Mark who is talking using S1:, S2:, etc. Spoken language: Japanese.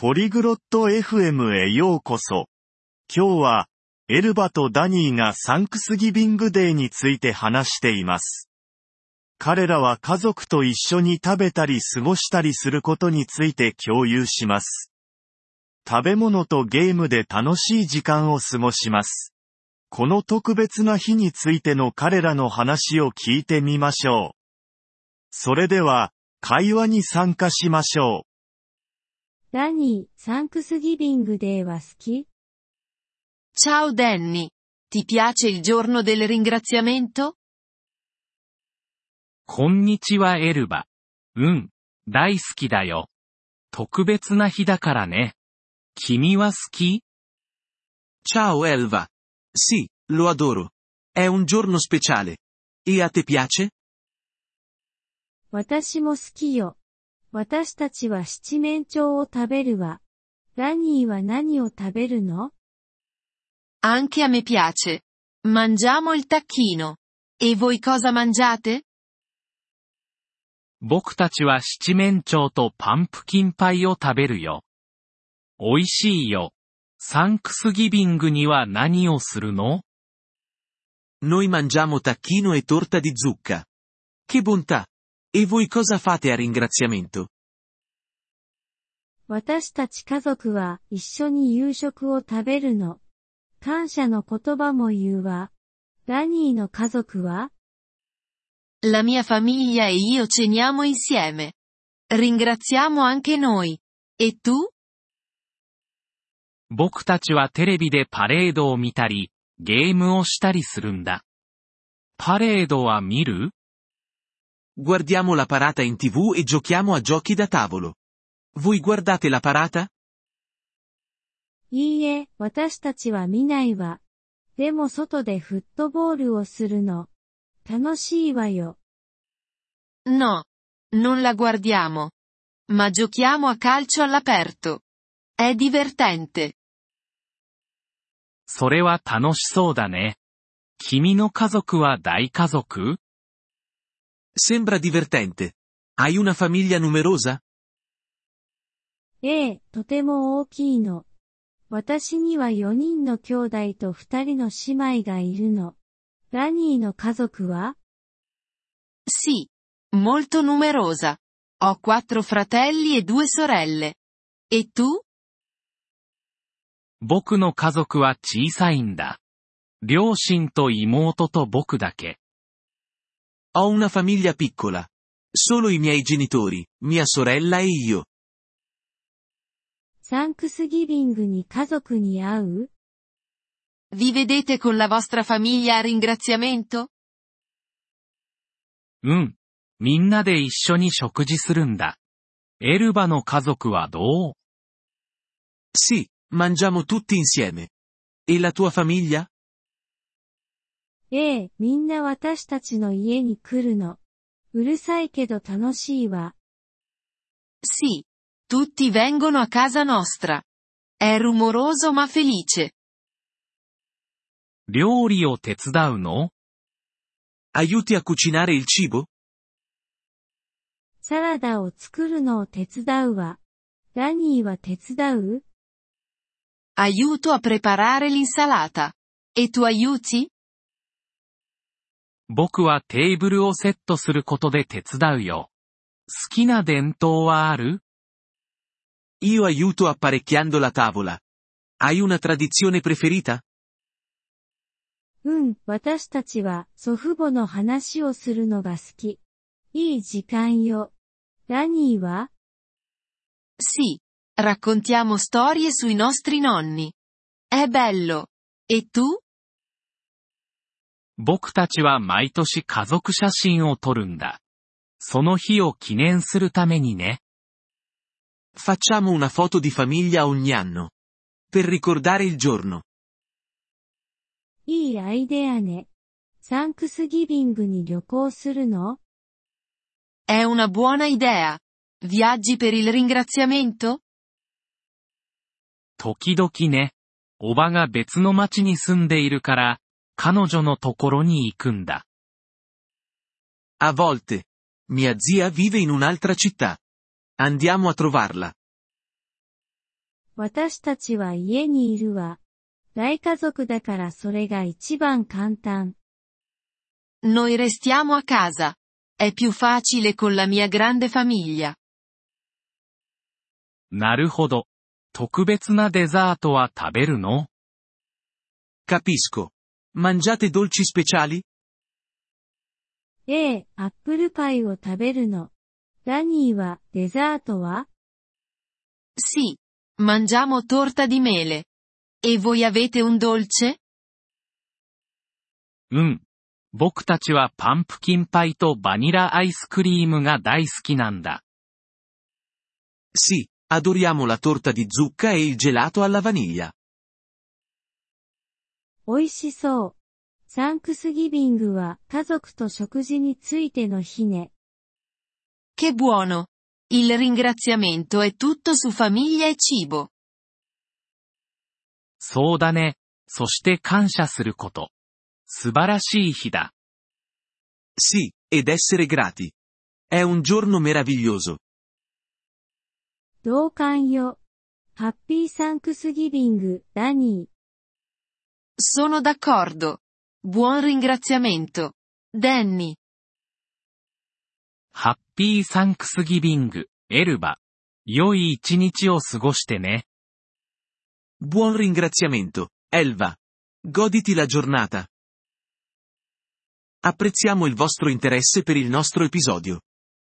S1: ポリグロット FM へようこそ。今日は、エルバとダニーがサンクスギビングデーについて話しています。彼らは家族と一緒に食べたり過ごしたりすることについて共有します。食べ物とゲームで楽しい時間を過ごします。この特別な日についての彼らの話を聞いてみましょう。それでは、会話に参加しましょう。
S2: ダニー、サンクスギビングデーは好き
S3: Ciao Danny. Ti piace il giorno del ringraziamento?
S4: こんにちはエルバ。うん、大好きだよ。特別な日だからね。君は好き
S5: Ciao Elva. Sì, lo adoro. È un giorno speciale. E a te piace?
S2: 私も好きよ。私たちは七面鳥を食べるわ。ダニーは何を食べるの
S3: Anche a me piace. Mangiamo il tacchino. E voi cosa mangiate?
S4: 僕たちは七面鳥とパンプキンパイを食べるよ。美味しいよ。サンクスギビングには何をするの
S5: Noi mangiamo tacchino e torta di zucca. Che bontà! E voi cosa fate a ringraziamento?
S2: 私たち家族は一緒に夕食を食べるの。感謝の言葉も言うわ。ダニーの家族は
S3: La mia famiglia e io ceniamo insieme. Ringraziamo anche noi. E tu?
S4: 僕たちはテレビでパレードを見たり、ゲームをしたりするんだ。パレードは見る
S5: Guardiamo la parata in tv e giochiamo a giochi da tavolo. Voi guardate la parata?
S2: いいえ、私たちは見ないわ。でも外でフットボールをするの。楽しいわよ。
S3: No. Non la guardiamo. Ma giochiamo a calcio all'aperto. È divertente.
S4: それは楽しそうだね。君の家族は大家族
S5: Sembra divertente. Hai una famiglia numerosa?
S2: ええ、とても大きいの。私には4人の兄弟と2人の姉妹がいるの。ダニーの家族は
S3: Sì. Molto numerosa. Ho quattro fratelli e due sorelle. E tu?
S4: 僕の家族は小さいんだ。両親と妹と僕だけ。
S5: Ho una famiglia piccola. Solo i miei genitori, mia sorella e io.
S2: サンクスギビングに家族に会う
S3: Vi vedete con la vostra famiglia a ringraziamento?
S4: うん。みんなで一緒に食事するんだ。エルバの家族はどう
S5: Sì, mangiamo tutti insieme. E la tua famiglia?
S2: ええ、みんな私たちの家に来るの。うるさいけど楽しいわ。
S3: Sì. Tutti vengono a casa nostra. È rumoroso ma felice.
S4: 料理を手伝うの
S5: Aiuti a cucinare il cibo?
S2: サラダを作るのを手伝うわ。ダニーは手伝う
S3: Aiuto a preparare l'insalata. E tu aiuti?
S4: 僕はテーブルをセットすることで手伝うよ。好きな伝統はある
S5: Io aiuto apparecchiando la tavola. Hai una tradizione preferita?
S2: うん、私たちは祖父母の話をするのが好き。いい時間よ。ダニーは
S3: Sì. Raccontiamo storie sui nostri nonni. È bello. E tu?
S4: 僕たちは毎年家族写真を撮るんだ。その日を記念するためにね。
S5: Facciamo una foto di famiglia ogni anno. Per ricordare il giorno.
S2: いいアイデアね。サンクスギビングに旅行するの
S3: È una buona idea. Viaggi per il ringraziamento?
S4: 時々ね。おばが別の町に住んでいるから、彼女のところに行くんだ。
S5: A volte. Mia zia vive in un'altra città. Andiamo a trovarla.
S2: 私たちは家にいるわ。大家族だからそれが一番簡単。
S3: Noi restiamo a casa. È più facile con la mia grande famiglia.
S4: なるほど。特別なデザートは食べるの
S5: Capisco. Mangiate dolci speciali?
S2: ええ、アップルパイを食べるの。ダニーはデザートは
S3: Sì. Mangiamo torta di mele. E voi avete un dolce?
S4: うん。僕たちはパンプキンパイとバニラアイスクリームが大好きなんだ。
S5: Sì, adoriamo la torta di zucca e il gelato alla vaniglia.
S2: 美味しそう。サンクスギビングは家族と食事についての日ね。
S3: Che buono! Il ringraziamento è tutto su famiglia e cibo.
S4: そうだね。そして感謝すること。素晴らしい日だ。
S5: Sì, ed essere grati. È un giorno meraviglioso.
S2: 同感よ。ハッピーサンクスギビング、ダニー。
S3: Sono d'accordo. Buon ringraziamento. Danny.
S4: ハッピーサンクスギビング、エルバ。良い一日を過ごしてね。
S5: Buon ringraziamento, Elva. Goditi la giornata. Apprezziamo il vostro interesse per il nostro episodio.